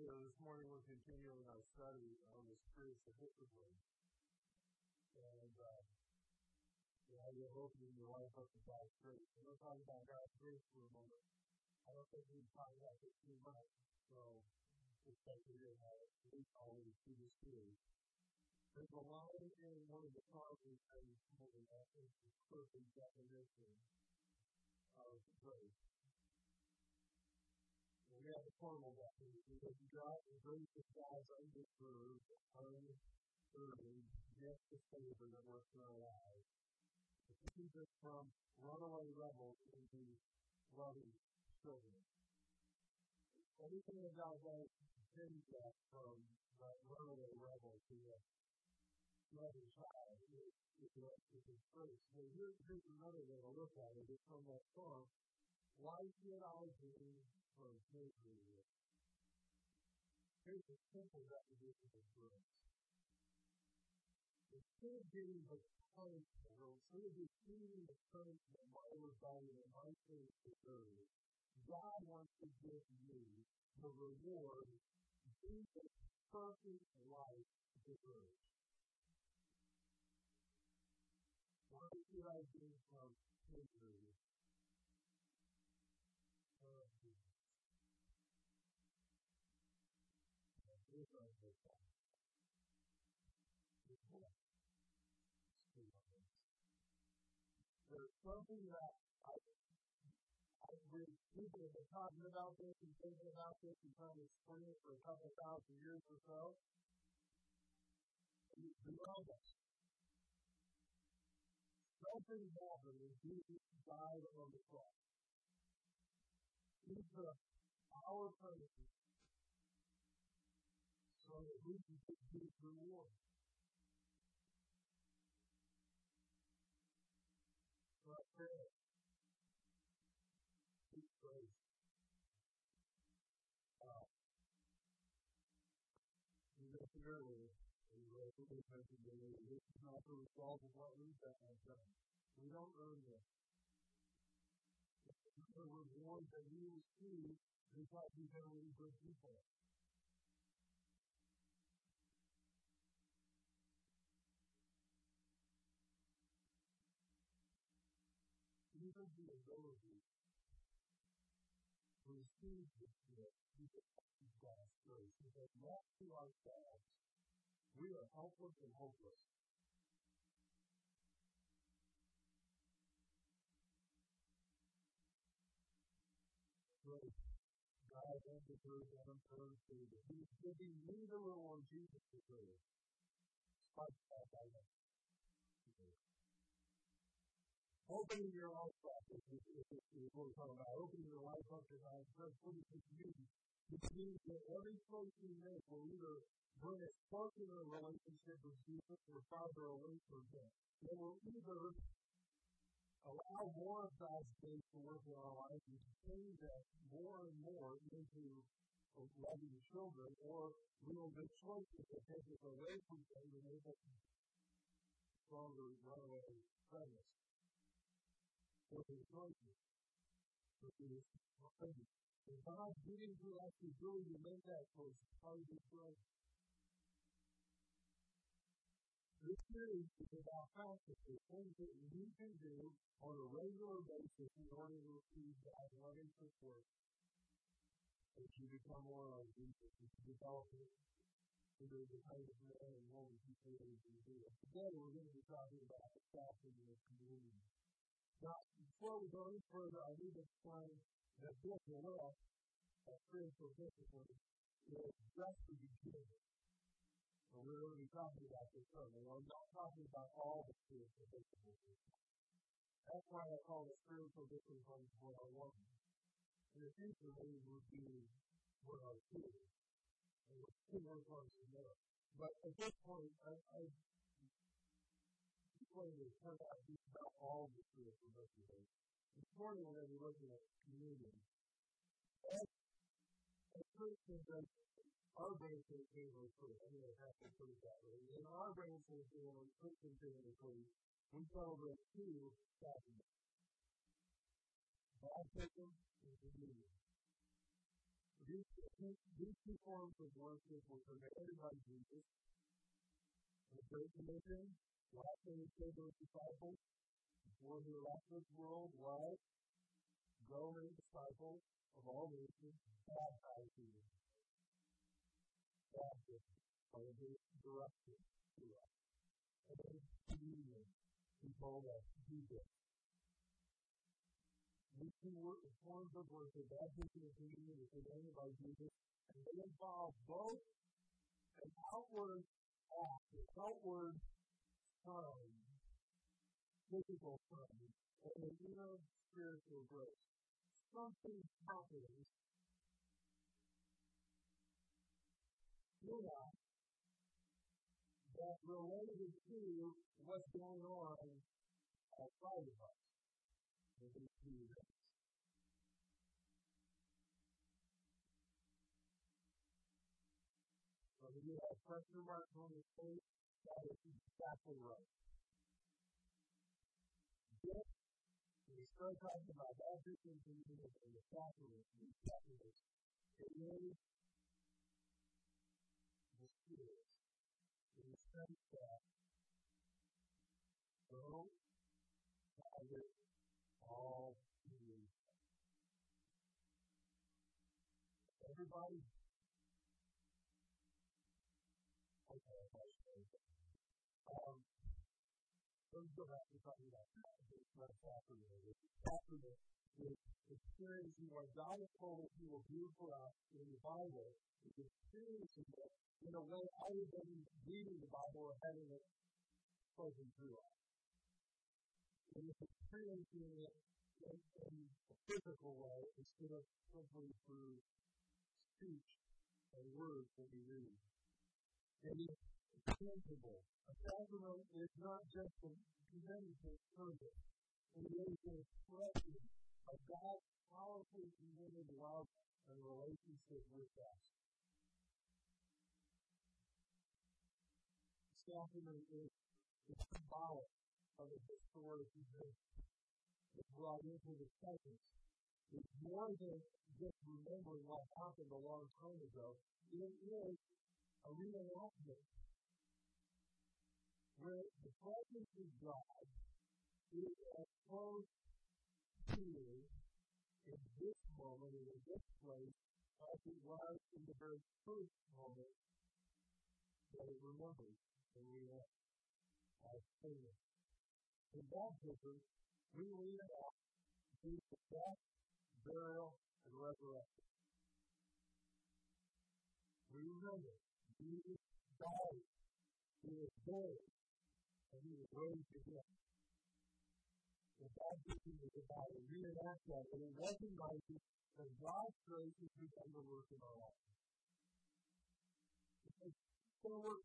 earlier this morning, we're continuing our study on the spiritual discipline. And uh, yeah, you're opening your life up to God's grace. We're going to talk about God's grace for a moment. I don't think we can talk about it too much, so expect to hear about it at least already through the series. There's a line in one of the Proverbs that is holding that is the perfect definition of grace. We have a formal definition because God, grace is God's undeserved, unearned gift of favor that works in our lives. To keep us from runaway rebels into loving children. Anything that God does change that from that runaway rebel to a loving child is his grace. Here's, here's another way to look at it. It's from that song. Why should I be from slavery? Here's a simple definition of grace. Instead of getting the punishment, or instead of receiving the punishment my rebellion and my sins deserve, God wants to give me the reward Jesus' perfect life deserves. Why should I be from slavery? There's something that I, I we've, we've been talking about this and thinking about this and trying to explain it for a couple thousand years or so. Beyond us. Something happened when Jesus died on the cross. He took our punishment so that we can get his reward. So I pray. His grace. Uh, we mentioned earlier, we read the mentioned earlier, this is not the result of what we've done. We don't earn this. The reward that we receive because we've been really good people. Even the ability to receive this gift because of God's grace, because left to ourselves, we are helpless and hopeless. God then deserves and unfair favor. He is giving me the reward Jesus deserves. The don't. Opening your life up is, is, is, is what we're talking about. Opening your life up to God's grace. What does this mean? Means that every choice we make will either bring us closer to a relationship with Jesus or farther away from Him. It will either allow more of God's grace to work in our lives and change us more and more into oh, loving children, or we will make choices that take us away from Him and make us stronger runaway friends for his choices. And God giving to us the ability to make that choice is part of his grace. This series is about practices, things that we can do on a regular basis in order to receive God's loving support as you become more like Jesus, as you develop into the kind of man and woman you to be. Today we're going to be talking about the sacrament of communion. Now, before we go any further, I need to explain that this law of spiritual discipline is just the beginning. And we're be talking about this further. We're not talking about all the spiritual disciplines. That's why I call it spiritual disciplines 101. In the future, they will be 102. And we're two more parts from there. But at this point, I, I this turns out to be about all the spiritual disciplines. This morning, we're going to be looking at communion. As, as Christians, our brain says biblically, I'm going to have to put that way. In our brain says Christian biblically, we celebrate two sacraments. Baptism and communion. these, these two forms of worship were commanded by Jesus. The Great Commission, last thing he said to his disciples, before he left this world was, go make disciples of all nations, baptizing them. Baptism, by his direction to us. And then communion, he told us, do this. These two forms of worship, baptism and communion, were commanded by Jesus, and they involve both an outward act, an outward sign, physical sign, and an inner spiritual growth. Something happens in us that related to what's going on outside of us. So you have question marks on the face, that is exactly right. This we start talking about baptism and communion and the sacrament, the sacrament, it is the Spirit in the sense that go, Father, all being. Everybody Okay, let's go back to talking about sacrament. The sacrament is experiencing what God has told us He will do for us in the Bible. Is experiencing it in a way other than reading the Bible or having it spoken through us. And it's experiencing it in, in a physical way instead of simply through speech and words that we read. And it's tangible. A sacrament is not just a conventional service. It is an expression of God's powerfully committed love and relationship with us. Sacrament is symbolic of the historic event that brought into the presence. It's more than just remembering what happened a long time ago. It is a reenactment where the presence of God is as close to in this moment and in this place as it was in the very first moment that it remembers and we have as famous. In baptism, we lead out Jesus' death, burial, and resurrection. We remember Jesus died, he was buried, and he was raised again. The baptism is about a reenact that and it recognizes that God's grace has begun to work in our lives. To work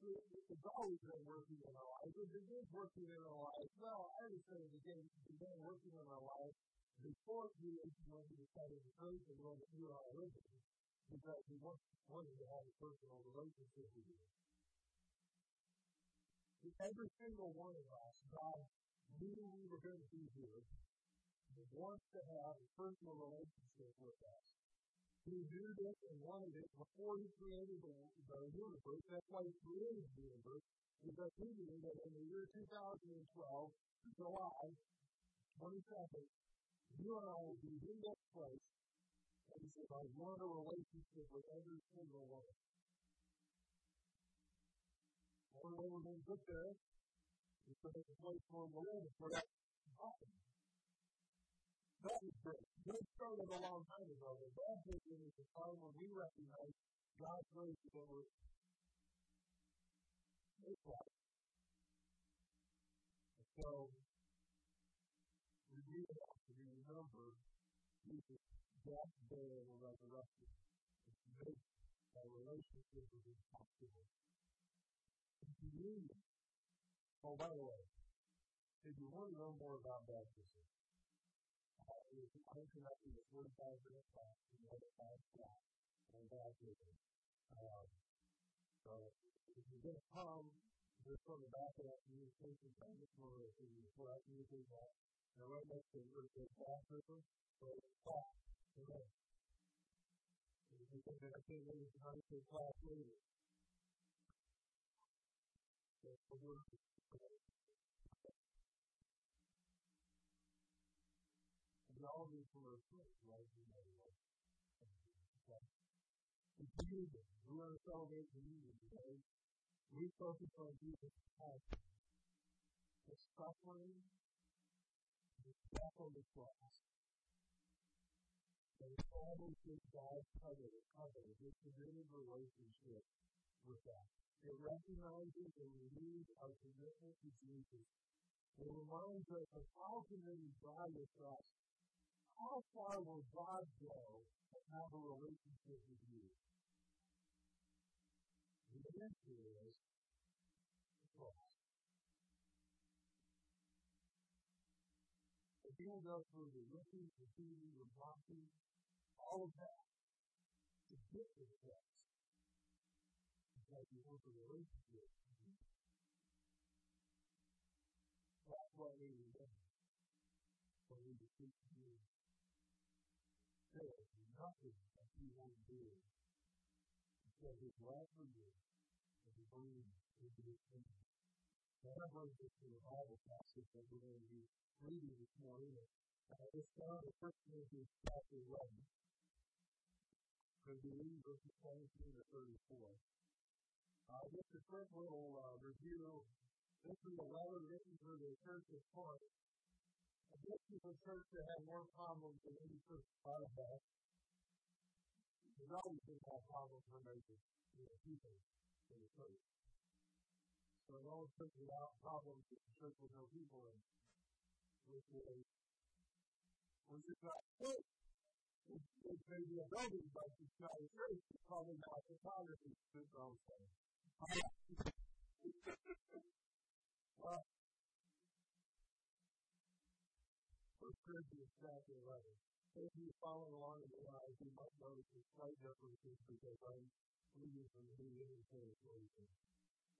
it's always been working in our lives. It begins working in our lives. Well, I would say it began, began working in our lives before we went to decided to faith and went to our religion because we wanted to have a personal relationship with you. Every single one of us, God knew we were going to be here, He wants to have a personal relationship with us. He knew this and wanted it before He created the, the universe. That's why He created the universe, because He knew that in the year 2012, July 22nd, you and I will be in this place and he said, I want a relationship with every single one of you. One way we're going to get there is a place for him to live for that happen. That is great. This started a long time ago. The baptism is the time when we recognize God's grace that we're His life. So, we need to remember Jesus death, burial, and resurrection. It's made a relationship with His possible. Communion. Oh, by the way, if you want to know more about baptism, uh, there's a unconnected 45 minute class in the other side class on baptism. Um, so, if you're going to come, just on the back of that communication, I just want to before I communicate that, and right next to it, there's baptism, so it's class. Amen. because I can't wait to come to class later. And all of these were right? You know, like, communion. We want to celebrate communion today. We focus on Jesus' passion, the suffering, the death on the cross, and establishing God's covenant, covenant, his committed relationship with us. It recognizes and renews our commitment to Jesus. It reminds us of committed God to us. How far will God go to have a relationship with you? The answer is cross. If you go through the looking, the feeding, the blocking, all of that to get to the cross. Because you want a relationship. That's what we when we defeat you. There is nothing that you won't do because his love for you to believe into his kingdom. That brings us to the Bible passage that we're going to be reading this morning. Uh, it's found in 1 Corinthians chapter 11. Going to be reading verses 22 to 34. Uh, just a quick little uh, review. This is a letter written to the church of Corinth. This is a church that had more problems than any church thought about. There's always been more problems when there's you know, people in the church. So it always church without problems with the church with no people in which was which is not good. It may a building, but it's not a church. It's probably not photography. That's what I'm saying. Well, First Corinthians chapter 11. If you follow along in the lives, you might notice the slight differences because I'm reading from the New Living Translation.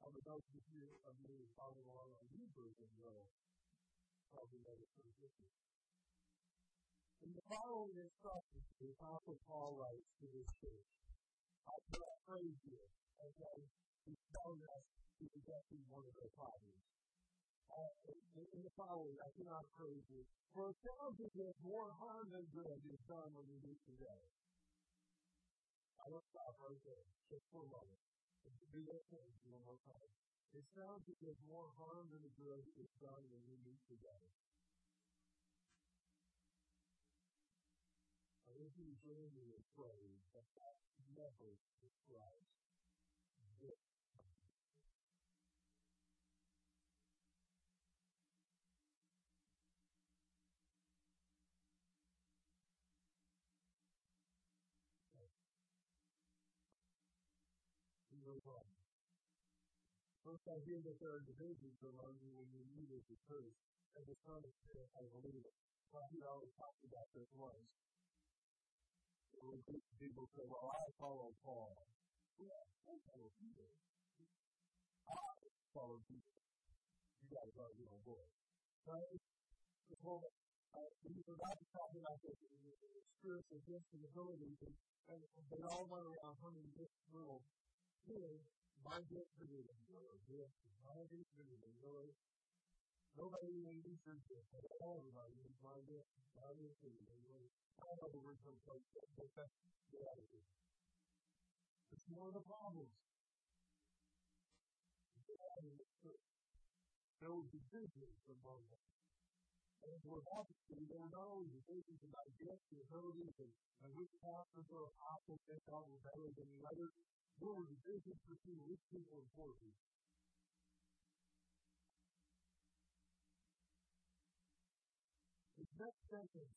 I would like to hear of you follow along on your version, though. Probably some difference. In the following instructions, the Apostle Paul writes to this church, I cannot praise you as I he's telling us he's addressing one of their problems. Uh, in, the following, I cannot praise you. For it sounds as if more harm than good is done when you meet today. I will stop right there, just for a moment. Do that thing one more time. It sounds as if more harm than good is done when we meet together. I join me in praying that that never describes this. First, I hear that there are divisions among you when you meet as a church, and the Son of Spirit, I believe it. Well, he always talked about this once. People say, well, I follow Paul. Yeah, I follow Peter. I follow Peter. You guys are your own boy. Right? Well, uh, we forgot to talk about the spiritual gifts and abilities, and, and they all went around hunting this little kid my gift for you is your gift. My gift for you is yours. Nobody even research this. Everybody needs my gift. My gift for you is yours. I know the original place, but that's the reality. It's one of the problems. There will be divisions among us. And what happens is there are not only divisions about gifts and abilities and, and which pastors or apostles think God will better than the others, there were divisions between rich people and poor people. The next sentence,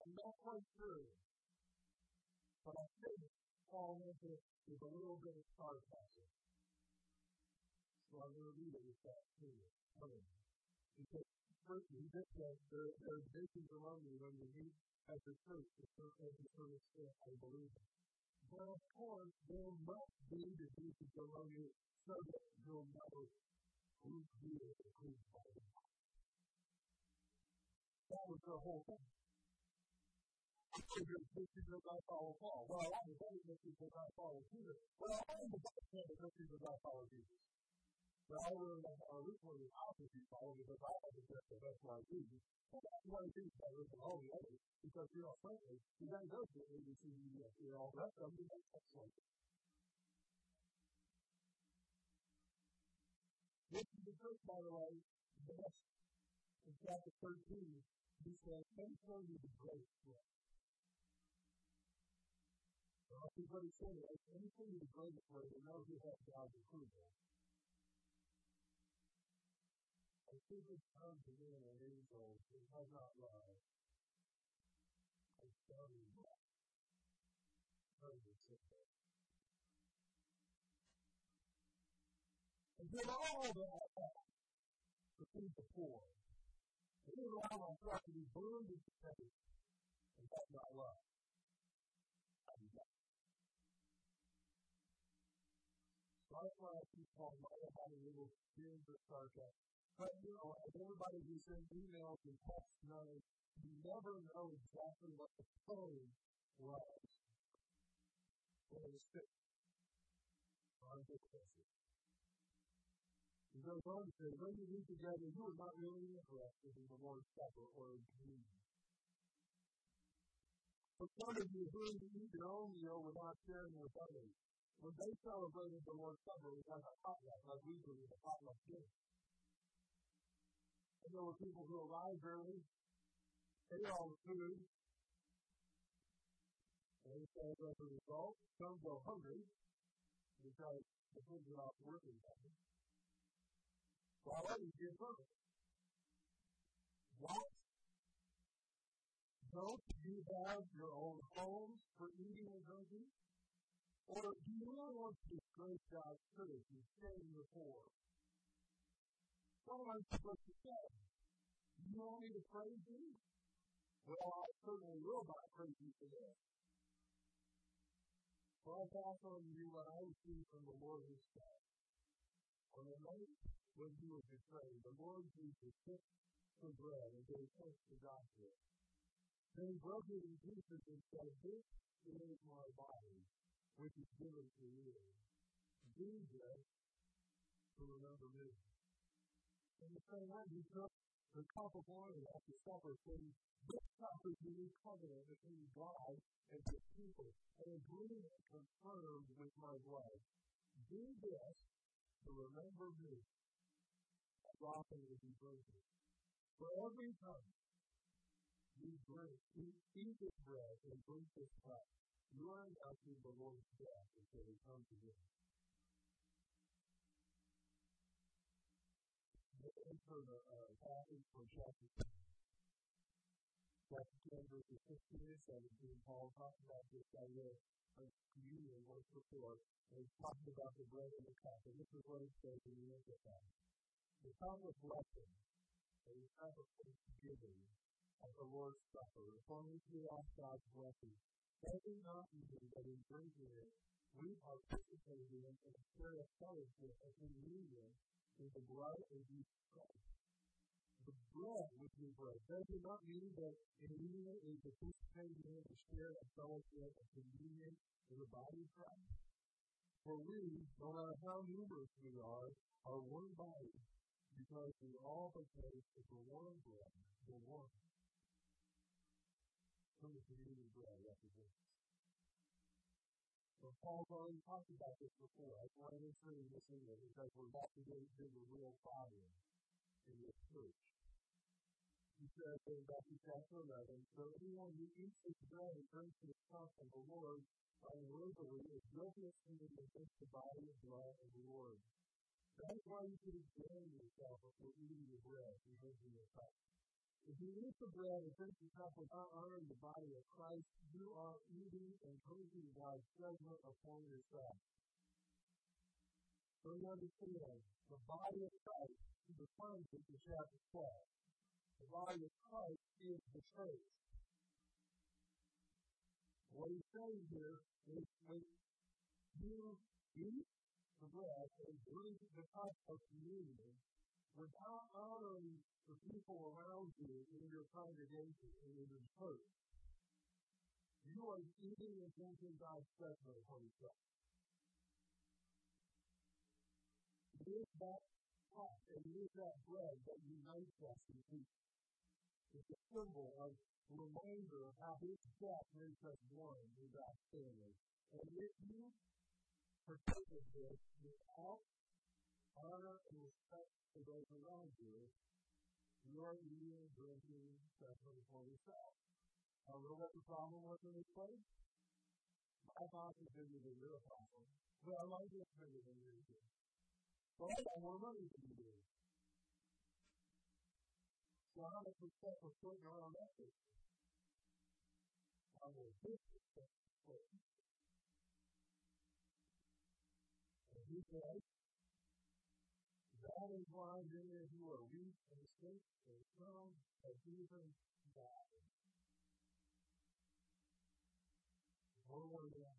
I'm not quite sure, but I think Paul it with a little bit of sarcasm. So I'm going to read it with that to you. Because first, he just said there, there are divisions among you when you meet as a church, the church as a church, I believe. But of course, there must be the Jesus among you so that you'll know who's here and who's not. That was the whole thing. because I follow Paul. Well, I was only just because I follow Peter. Well, I am the just because I follow Jesus. But I that our ritual is obviously follow because I have to get the best like Jesus. Well, that's one of the things better than all the others. Because, you know, frankly, you guys go to ABC, you know, all that stuff, you make excellent. This is the church, by the way, best in chapter 13, he says, enter into the grace way. Well, that's he said. Anything in the grace way, we know he has God's approval. Time to be an angel who has not love. You to simple. And did all that to feed the poor. He didn't allow himself to be burned and betrayed. And that's not love. I keep calling my everybody little sins or sarcasm. But, you know, as everybody who sends emails and texts knows, you never know exactly what the tone was it was fixed. On this message. He goes on to say, when you meet together, you are not really interested in the Lord's Supper or in communion. For some of you who eat your own meal without sharing with others, when they celebrated the Lord's Supper, it was a potluck, like we do with a potluck dinner. And there were people who arrived early, ate all the food, and so as a result, some go hungry because the kids are off working time. While others get hungry. What? Don't you have your own homes for eating and drinking? Or do you really want to disgrace God's church and shame the poor? What supposed to say? You want me to praise you? Well, I certainly will not praise you this. For I pass on you what I received from the Lord himself. On the night when he was betrayed, the Lord Jesus took some bread and gave thanks to God for it. Then he broke it in pieces and said, This is my body, which is given for you. This to remember me. In the same way, he took the cup of wine after supper, saying, This cup is the new covenant between God and his people, an agreement confirmed with my blood. Do this to remember me as often as you. For every time you drink, eat, eat this bread and drink this cup, you are announcing the Lord's death until he comes again. Enter the uh, passage from chapter 10. Chapter 10, verses 15 and 17, Paul talks about this idea of communion once before, and he's talking about the bread and the cup. And this is what it says in the Amplified. The cup of blessing, and the cup of thanksgiving at the Lord's Supper, upon which we God's blessing. It not mean that in drinking it, we participate in and share a fellowship of communion in the blood of Jesus Christ. The blood which we break does not mean that in it we participate in the share of fellowship of communion in the body of Christ? For we, no matter how numerous we are, are one body because we all partake of the one bread, the one. From the communion bread represents. So Paul's already talked about this before. I want to enter in this because we're about to get into the real fire in this church. He says in Matthew chapter 11, So anyone who eats this bread and drinks this cup of the Lord unworthily is guilty of sin against the body and blood of the Lord. That is why you should examine yourself before eating the bread and drinking the cup. If you eat the bread and drink the cup without honoring the body of Christ, you are eating and drinking God's judgment upon yourself. So you understand, the body of Christ defines it in chapter 12. The body of Christ is the church. What he's saying here is when you eat the bread and drink the cup of communion, without honoring the people around you in your congregation and in your church. you are eating and drinking God's judgment upon yourself. It is that pot and it is that bread that unites us in peace. It's a symbol of a reminder of how his death makes us one in God's family. And if you partake of this without honor and respect for those around you, you are eating and drinking judgment for yourself. I know what the problem was in this place. My boss is bigger than your problem. Well, my is bigger than yours is. I got more money than you. So how much respect was floating around that person? I will disrespect the person. And he said, that is why many of you are weak and sick and some have even more again.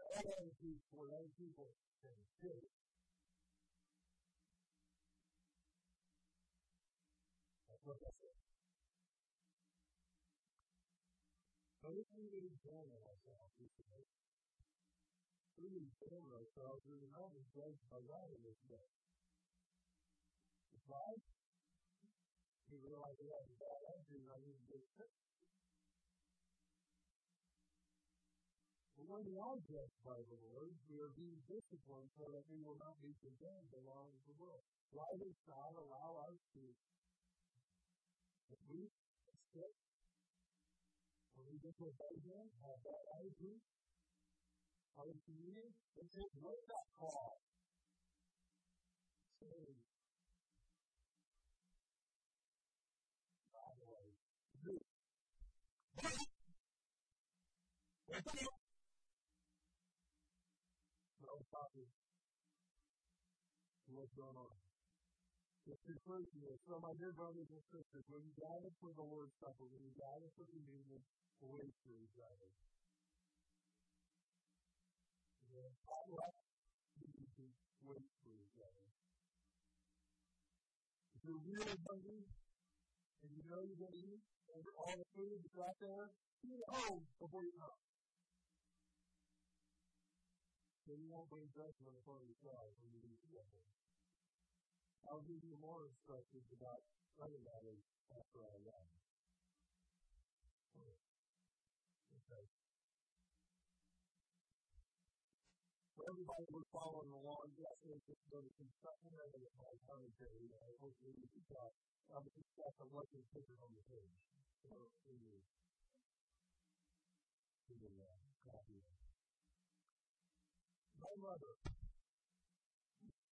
All other people, for other people, and sick. That's what that says. So if we examine ourselves we would examine ourselves, we would not be by God this. Right? We realize we have a bad attitude and I need to get sick. But when we are judged by the Lord, we are being disciplined so that we will not be condemned along the world. Why does God allow us to weak, sick, when we a bed have bad attitude, our community, it says, what's that call? Saved. What's going on? It's encouraging us. So, my dear brothers and sisters, when you gather for the Lord's Supper, when you gather for communion, wait for each other. Wait for each other. If you're really hungry, and you know you're going to eat, and all the food is right there, eat at home before you come. So you won't bring judgment upon yourself when you eat together. I'll give you more instructions about other matters after I leave. Okay. So everybody was following along, yes, there's uh, uh, just going to that is my commentary. I hope you can tell. I'm going to on what's picture on the page. My mother,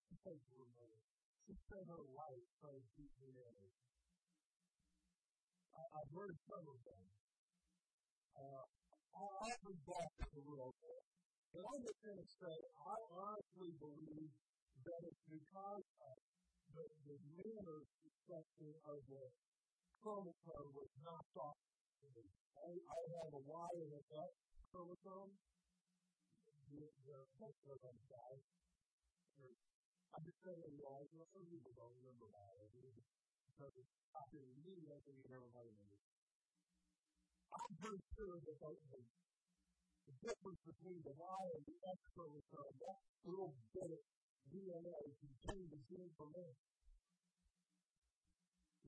she takes her mother. She spent her life trying to keep me it. I've heard some of them. Uh, I often to the world. And I'm just going to say, I honestly believe that it's because of the, the manner of the chromosome was not soft. I, I have a Y and a X chromosome the, the postcode on the side. I'm just saying, you know, some people don't remember that. Because in me, I think everybody knows. I'm pretty sure that the, the difference between the Y and the X chromosome, that little bit of DNA contains the information.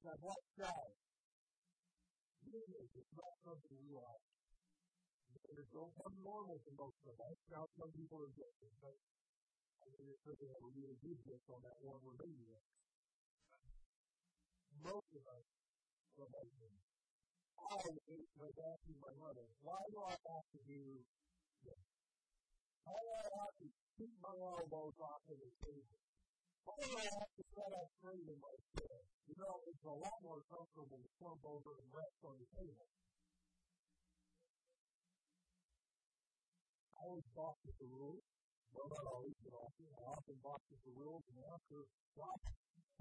Now, what size? It's not something we like standards don't come normal to most of us. Now, some people are different, but I mean, it's really have a really good grip on that one we're maybe with. Most of us are Muslim. I was asking my mother, why do I have to do this? Why do I have to keep my elbows off of the table? Why do I have to set up straight in my chair? You know, it's a lot more comfortable to slump over and rest on the table. I always balk at the rules. Well, not always, but often. I often at the rules, and after God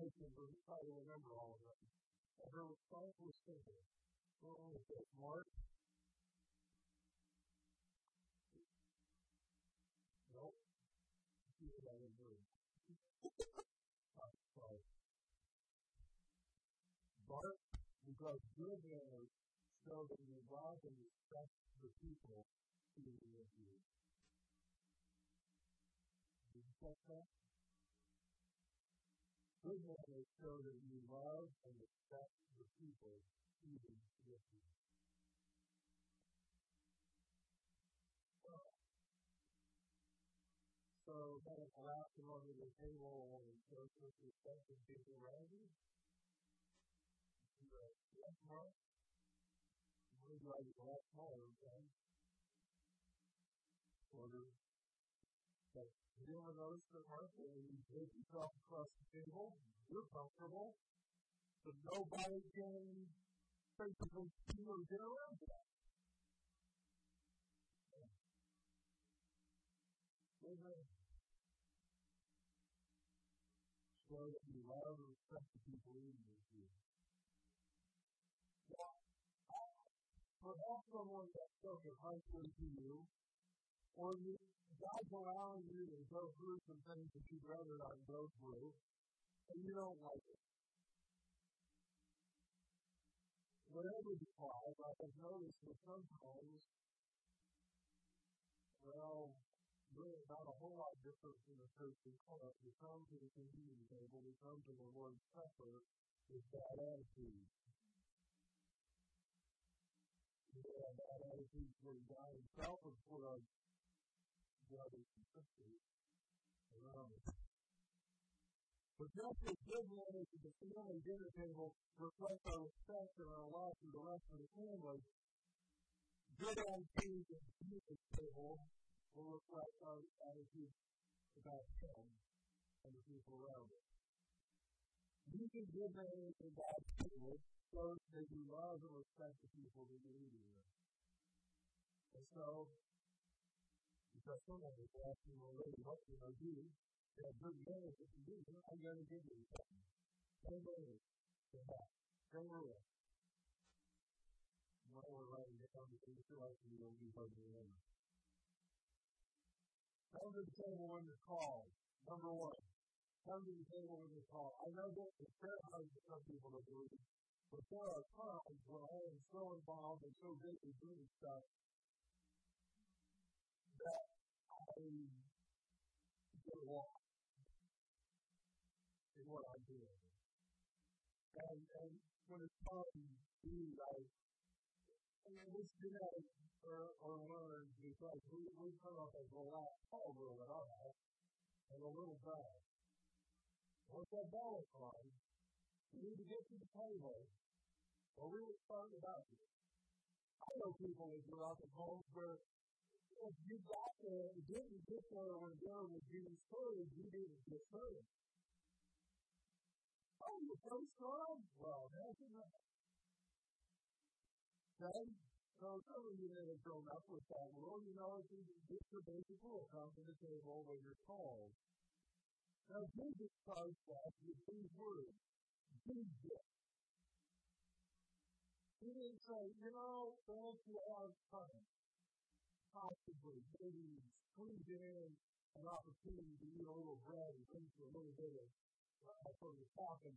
takes them, we try to remember all of them. And her response was simple. Oh, is that smart? Nope. She was out of word. sorry. Because good manners show that you love and respect the people eating with you. Did you catch that? Good manners show that you love and respect the people eating with you. So, kind of collapsing onto the table and shows respect to people around you. Order. You ever notice that, Mark, when you take yourself across the table, you're comfortable, but nobody can basically see or get around that. Amen. Show that you love and respect the people in you. Someone that spoken harshly to you, or you, God's allowing you to go through some things that you'd rather not go through, and you don't like it. Whatever the cause, I have noticed that sometimes, well, really not a whole lot different from the we come. We come to the communion table, we come to the Lord's Supper with that attitude. Have bad attitudes toward God himself or toward our brothers and sisters around us. But just as good manners at the family dinner table reflect our respect and our love for the rest of the family, good attitudes at the communion table will reflect our attitude about Him and the people around us. Can give manners in God's table shows that you love and respect the people that you're eating with. And so, because someone is asking already, what can I do? They have good manners that you do. I'm going to give you something. To have. Ten rules. You might want to write it down because you like you will be hard to remember. Come to the table when you're called. Number one. Come to the table when you're called. I know that it's very hard for some people to believe but there are times when I am so involved and so busy doing stuff that I get lost in what I'm doing. And, and when it's time to I, I mean, this genetic or, or learned because we, we come up as a last call rule at our house and a little bell. Once that is rung, you need to get to the table well, we were talking about it. I know people that grew up in homes where if you got there and didn't get there when dinner was being served, you didn't get served. Oh, you're so strong? Well, that's enough. Okay? So some of you may have grown up with that rule. You know, it's, it's the basic rule. Come to the table when you're called. Now, Jesus off with these words. Jesus. He didn't say, you know, thank you all time. Possibly, maybe squeeze in an opportunity to eat a little bread and drink a little bit of uh, the top and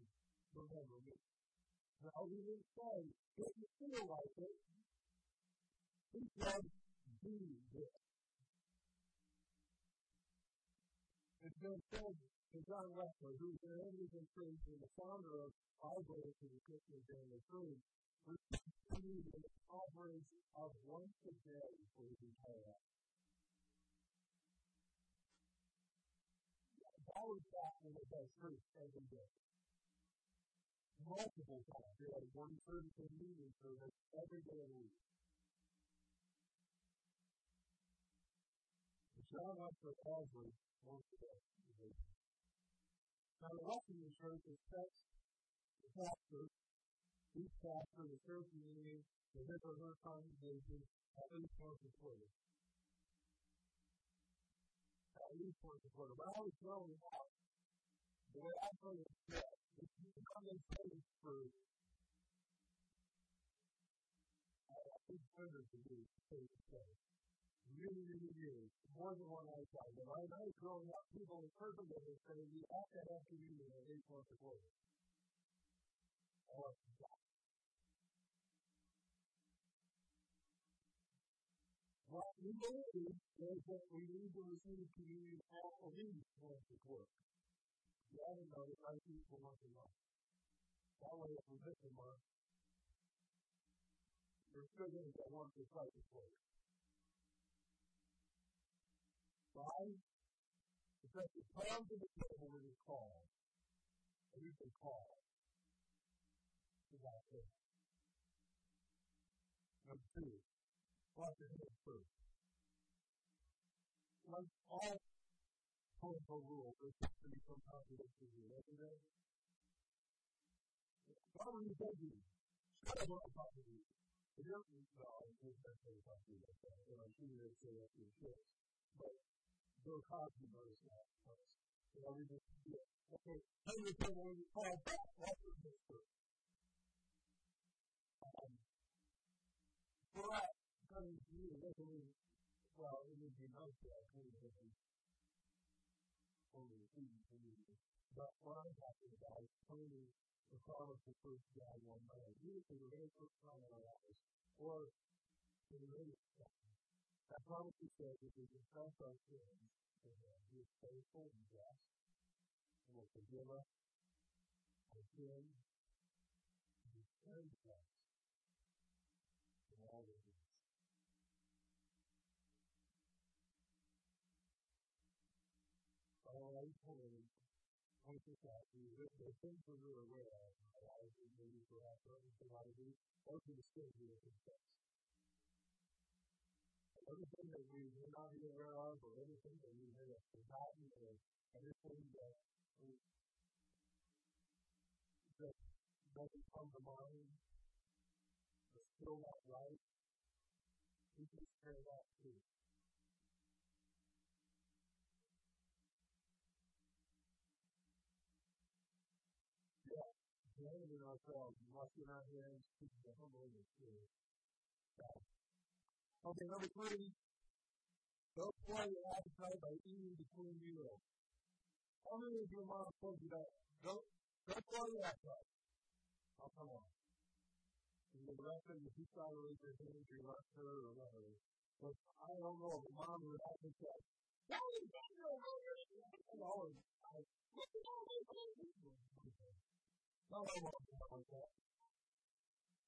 remember me. No, he didn't say, if you feel like it, he said, do this. It's been said to John Wesley, who's an Anglican priest and the founder of our Brother to the Christian Family Tree, received an of once a day for his entire life. That was back when it church every day. Multiple times. They had one service and every day of the week. John Wesley averaged once a day. Now, the Wesleyan Church expects the pastor each pastor, the church meeting, the his or her congregation, at least once a quarter. At least once a quarter. But I was growing up, the way I put it is this. If you come in faith for I think hundreds of years, faith to faith. Many, many years, more than one lifetime. But when I was growing up, people in person would say, you have to have communion at least once a quarter. Or what we believe is that we need to receive communion at least once a quarter. You haven't noticed, I eat for once a month. That way, if we miss a month, uh, you're still going to get twice a quarter. Why? To the table when you call, and you can call to that thing. Number two, wash your hands first. Like all protocol rules, there's going to be some here, isn't there? Why were you? Shut up. If you're, no, I'm just going to that, and I'm sure you're going to say that to your kids. But Bill Cosby noticed that. You know, we just, yeah, okay, tell me when you call back, hands first. Um, for us, coming to you, listening, well, it would be nice to have kind of different only receiving community. But what I'm talking about is only the promise of the first God one man. Either for the very first time in our lives, or the very second. That promise he says if we confess our sins to him, he is faithful and just, and will forgive us our sins, and he turns us from all the always told point this out to you. There are things that we're aware of in our lives that maybe perhaps others do not agree, or to the sins we have confessed. Everything that we may not be aware of, or everything that we may have forgotten, or everything that that doesn't come to mind, is still not right, we can share that too. examining ourselves washing our hands, keeping the humble in the spirit. Okay, number three, don't spoil your appetite by eating between meals. How many of your moms told you that? Don't, don't spoil your appetite. Oh, come on. And the rest of you, you try to raise your hands, you're not sure or whatever. But I don't know if mom would actually say, Why are you hungry? Always, I, no, no, no, like that.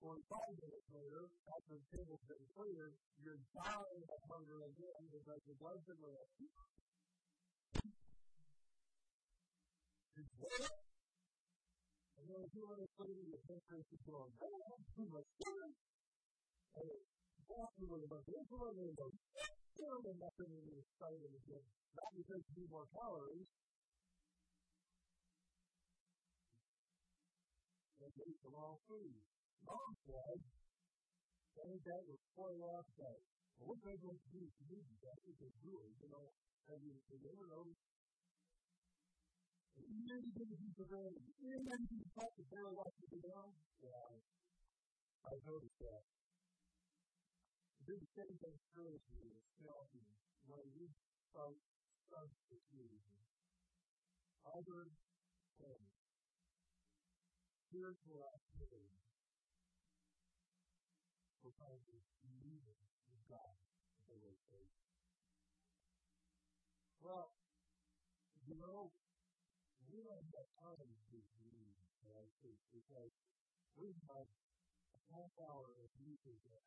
45 minutes later, after the table's been cleared, you're dying of hunger again because the blood's been red. And then two minutes later, your pancreas is going, don't have too much sugar. And it's walking with a bunch of insulin, and it goes, and nothing in your stomach again. Not because you need more calories, and you eat the wrong food mom said, saying that was four last day. Well, what they going to do to me? That's what they do. You know, have you, have you ever noticed? Many things you prevent, many things you talk to very like to be. Yeah, I noticed that. Do the same thing spiritually as healthy when you start substituting other things, spiritual activity because it's needed with God, the way faith. Well, you know, we don't have time to believe right faith because we have a half hour of music that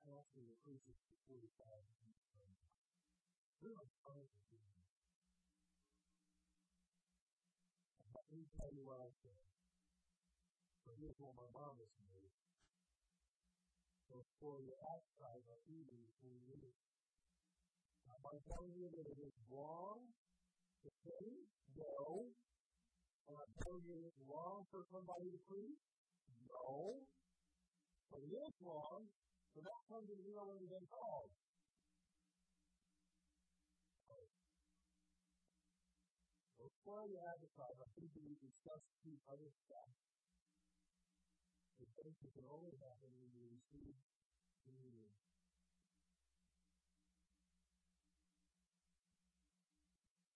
the preacher for 45 minutes. We don't have time to do that. Let me tell you what I said. But here's what my mom is saying for your outside of eating in you. Am I telling you that it is wrong to say no? Am I telling you it's wrong for somebody to preach? No. But it is wrong for that to be able to get called. before you advertise, I think you need to substitute other stuff. The faith can only happen when you receive communion.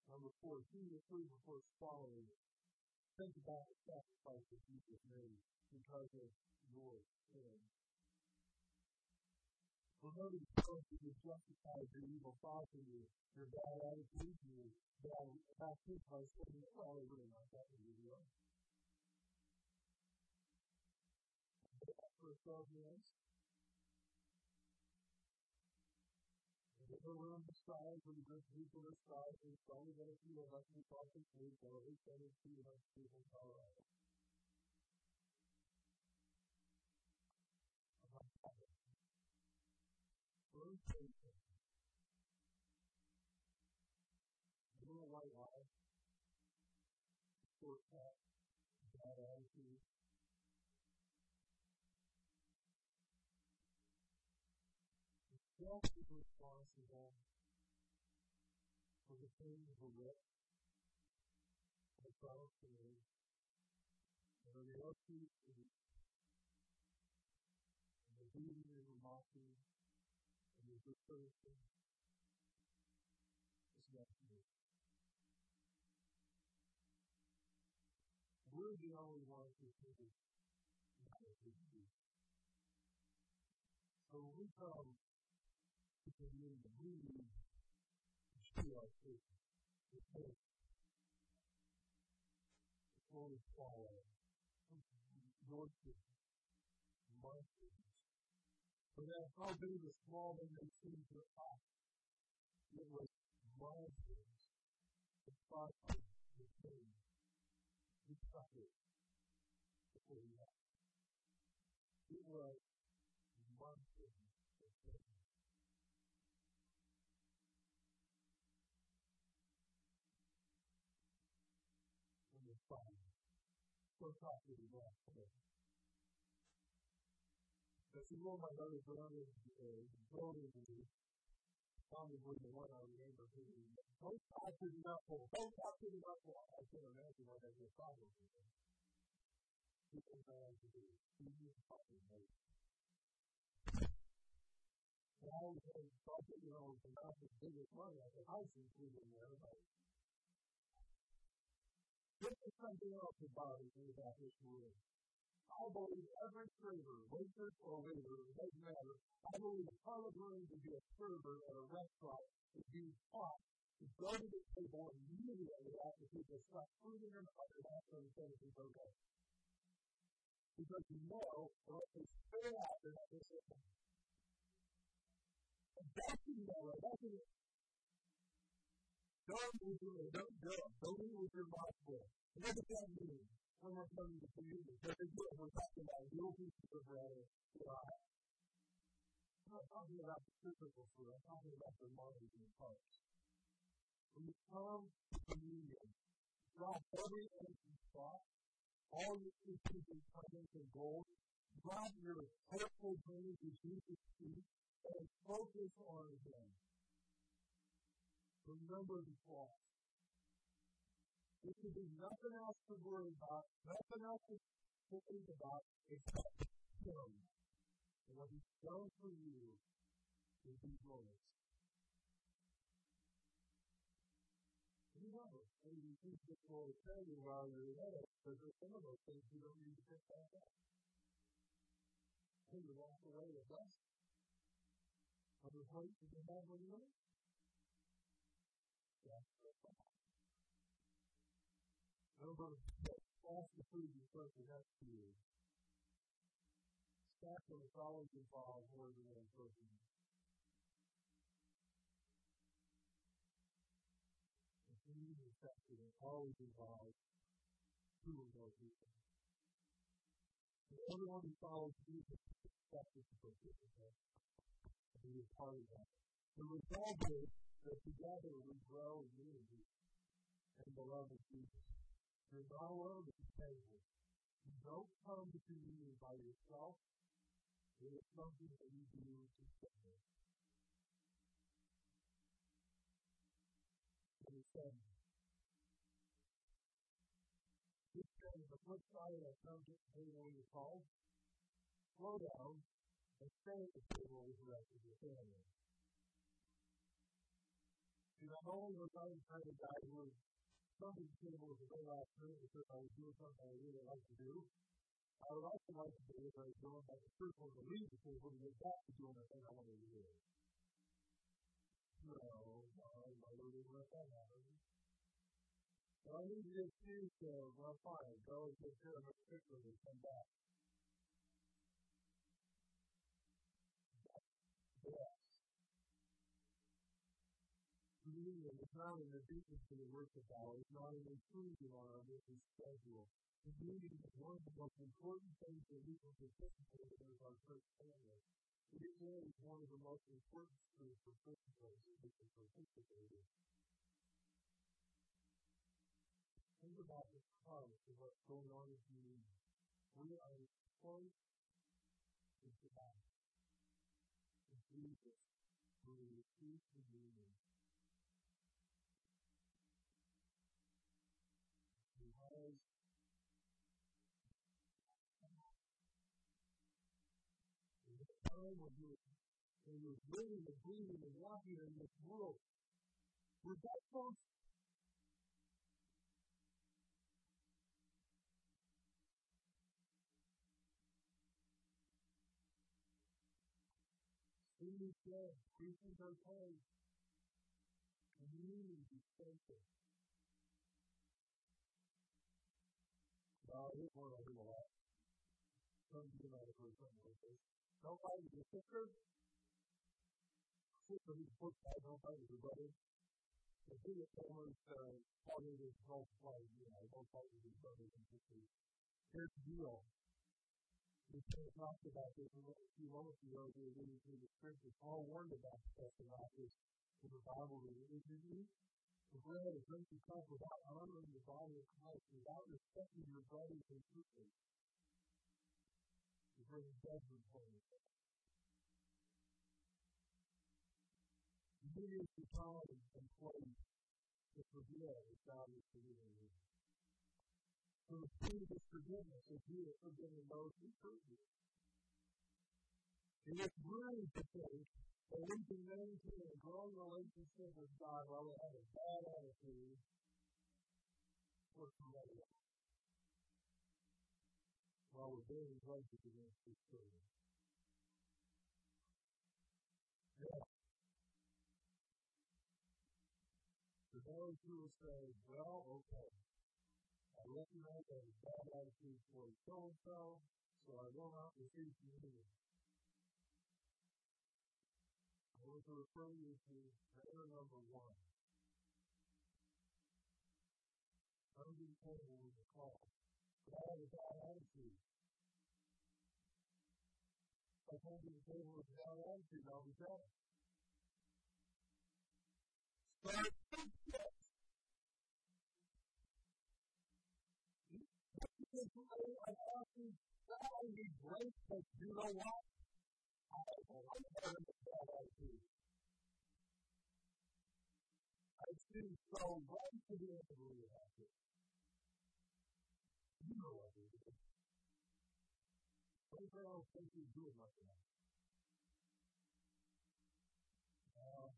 Number four, see the food before swallowing it. Think about the sacrifice that Jesus made because of your sin. Remember the person who justifies your evil thoughts and your, your bad attitudes and your bad actions by saying, oh, well, it really not that big a deal. 12 minutes, We're on the side when the people are side, there's only going to be a less than talking food, so at least there is two less people in Colorado. First patient. Little white lie. Short cut. Bad attitude. Is responsible for the things of wit, the proud feelings, and the reality is the beauty and the mocking and the good person is not true. We're the only ones who can do So when we come to community, we need to show our faith. The faith. The fully follow. Your faith. My faith. No matter how big or small they may seem to us, it was my faith. The process, the pain, the suffering, before he left. It was my faith. Number five. First off, we left. But you know my other brother, uh, building the probably the one I remember who don't talk to the knuckle, don't talk to the knuckle. I can imagine what that's a problem with him. People know how to do it. He's fucking late. And I always say, you know, the not the biggest money, I said, I see people in there, but this is something else about it about this world. I believe every server, waitress or waiter, it doesn't matter. I believe a part of learning to be a server at a restaurant is being taught to go to the table immediately after people stop food in their mouth and ask them if anything's okay. Because you know, unless they spit it out, they're not going to anything. And that's what you. That's what Don't with your, don't, don't, don't eat with your mouth full. What does that mean? when we're coming to communion. But again, we're talking about real pieces of bread or God. I'm not talking about the physical food. I'm talking about the minds and hearts. When you come to communion, drop every empty thought, all your issues and comments and goals, drop your hopeful dreams to Jesus' feet, and focus on Him. Remember the cross. There should be nothing else to worry about, nothing else to think about except Him. And what He's done for you is be glorious. Remember, and you think this will tell you while you're there, because there's some of those things you don't need to pick back up. And you walk away with less. Other places you have when you That's. Number false the food you to have to you. Sacrament always involves more than one person. The communion sacrament always involves two or more people. And everyone who follows Jesus is expected to participate and be a part of that. The result is that together we grow in unity and the love of Jesus. You're not alone the table. You don't come to communion by yourself. It is something that you do together. Number seven. flip side of that term, depending on what you call, slow down and stay at the table with the rest of your family. See, not only was I the kind of guy who was coming to the table at the last minute because I was doing something I really like to do, I would also like to do if I was going back to church or to leave the table to get back to doing the thing I wanted to do. No, I really uh, let that happen. So I need to excuse to, well, fine, go and take care of it quickly and come back. Communion is not an addition to the worship hour. It's not an intrusion on our busy schedule. Communion is one of the most important things that we can participate in as our church family. It is one is one of the most important spiritual principles that we can participate in. Think about the heart of what's going on in communion. We are close to God. Jesus, we receive communion. You're, when you're living and breathing and walking in this world. Was that close? Food is dead. Christians are cold. Community is expensive. Uh, here's one I do a lot. Some people might have heard something like this. Don't fight with your sister. Sister who's book bag, don't fight with your brother. The biggest someone's uh, father is don't fight, you know, don't fight with your brothers and sisters. Here's the deal. We kind of talked about this a few moments ago as we were reading through the scriptures. Paul warned about stuff about this in the Bible that is the bread and drink cup without honoring the body of Christ, without respecting your brothers and sisters bring judgment for you. Give us the time and place to forgive as God is forgiving you. So the key to forgiveness is you forgiving those who hurt you. And it's really to think that we can maintain a growing relationship with God while we have a bad attitude for somebody else while we're against. For those who will say, well, okay, I recognize I have a bad attitude towards so and so, so I will not receive communion. I want to refer you to error number one. Understanding the call. God is our attitude. Told you the our attitude, I'll be better. Start I be great, but you know what? I like having a bad attitude. I seem so right to be angry about it. You know what it is. Everybody else thinks he's doing like that. Uh,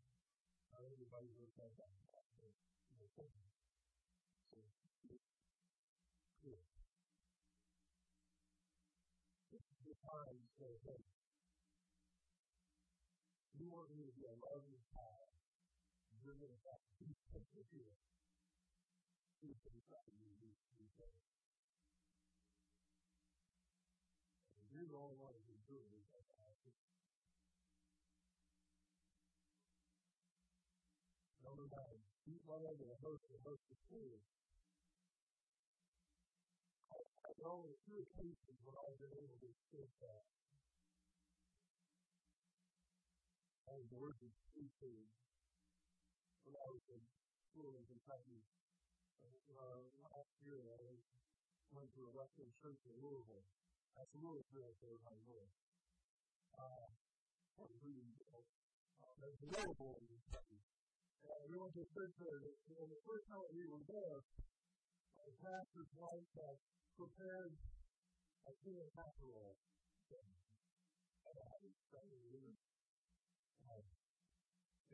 not everybody's going that. The to you want me to be a loving child. You're going to have to be here. Please be happy to be here. you're the only one who can do it. Number nine, eat whatever the host the host is. There are only two occasions when I've been able to escape that. And the word is seafood. When I was in school in Kentucky, uh, last year I went to a Western church in Louisville. That's a little bit of I know. Uh, reading, uh, there's a little boy in Kentucky. And we went to church there, and the first time we were there, a pastor's wife had prepared a clear casserole.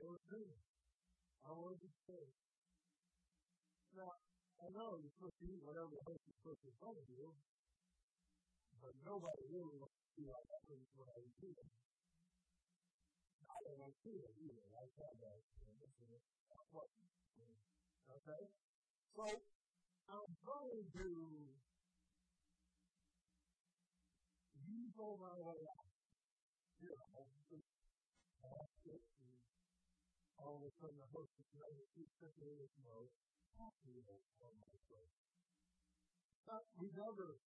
It was good. I wanted to say. Now, I know you're supposed to eat whatever the host is supposed to tell you, nobody really wants to be like that I was doing. I don't want to do it either. I tried that. Okay? So, I'm trying to use all my way out. You all of a sudden the host is to keep sitting in his mode. But we never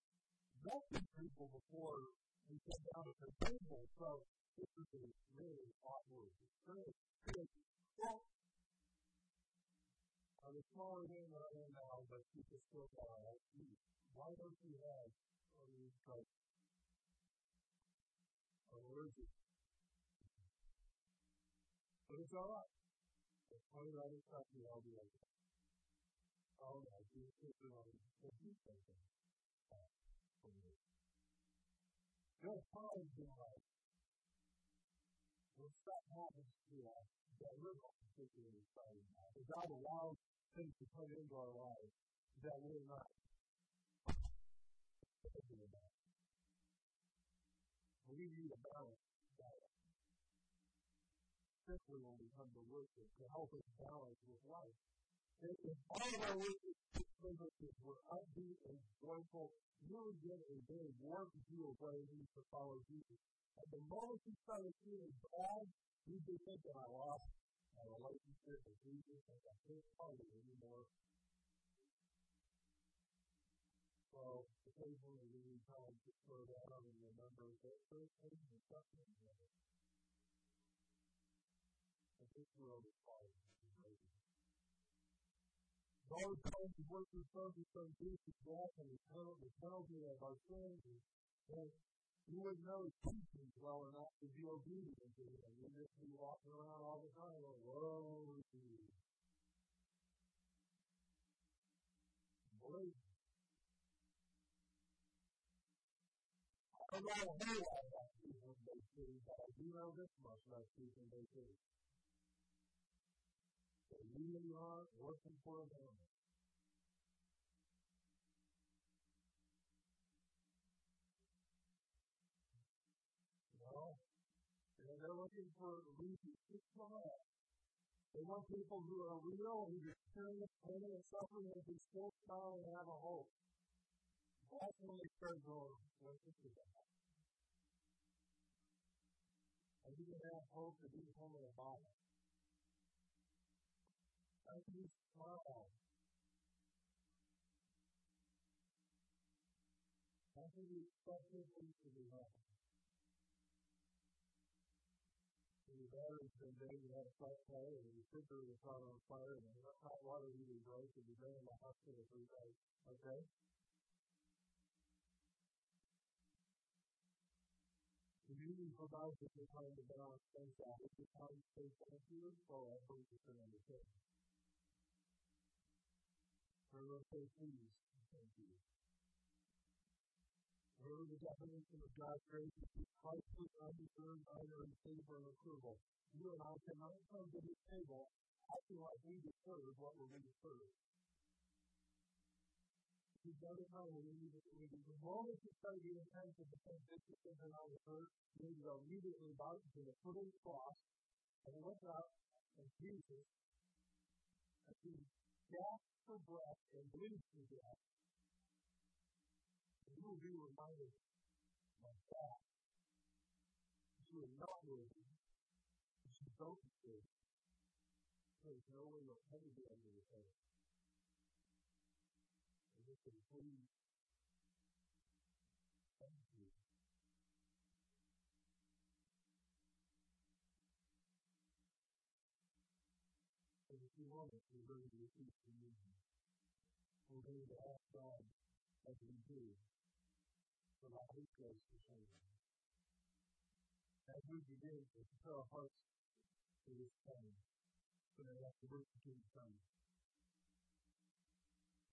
met people before we sat down at the table, so this is a really awkward experience. Well, I was smaller than I am now, but people still thought, why don't you have a types of allergic? But it's all right. It's funny that it's not the right, you can put it on the details. There are times in life when stuff happens to us that we're not particularly excited about. That God allows things to come into our lives that we're not thinking about. We need a balance diet. Especially when we come to worship to help us balance with life. All of our worship were upbeat and joyful, really get a very warm view of what it means to follow Jesus. And the moment you started feeling bad, you just think that I lost my relationship with Jesus and I can't follow anymore. So occasionally we need time to slow down and remember that those things are together. And this world is God comes to work with us with some Jesus' death and the penalty of our sins. And you would know his teachings well enough to be obedient to him. You just be walking around all the time like, whoa, Jesus. Believe me. I don't know a whole lot about Stephen Bay City, but I do know this much about Stephen Bay City. Really are working for a family. they're looking for reasons to smile. They want people who are real, who experience pain and suffering, and can still smile and have a hope. That's when they start going, what is that? Are you going to have hope to be home in a body? Can you smile? How can you expect people to be happy? batteries been dead, you had a flat tire, and your refrigerator was caught on fire, and the hot water heater broke, and you've been in the hospital three days. Okay? Community provides us the time to balance things out. If the time stays empty, so I hope you can understand. Everyone say please. Thank you. Remember the definition of God's grace is priceless, undeserved, honor, and favor and approval. You and I cannot come to this table acting like we deserve what we're going to serve. Got to know when we need to, we, the moment you start getting tempted to think this is something I hurt, you need to immediately back to the foot of the cross and look up at Jesus as he gasped for breath and breathed for breath you will be reminded of that. You are not worthy. You don't deserve. There's no way you'll ever be to repay it. And just to please, You it, we're going to receive communion. We're going to ask God as we do for the Holy Ghost to change. As we begin to prepare our hearts for this time, for the rest of the King time.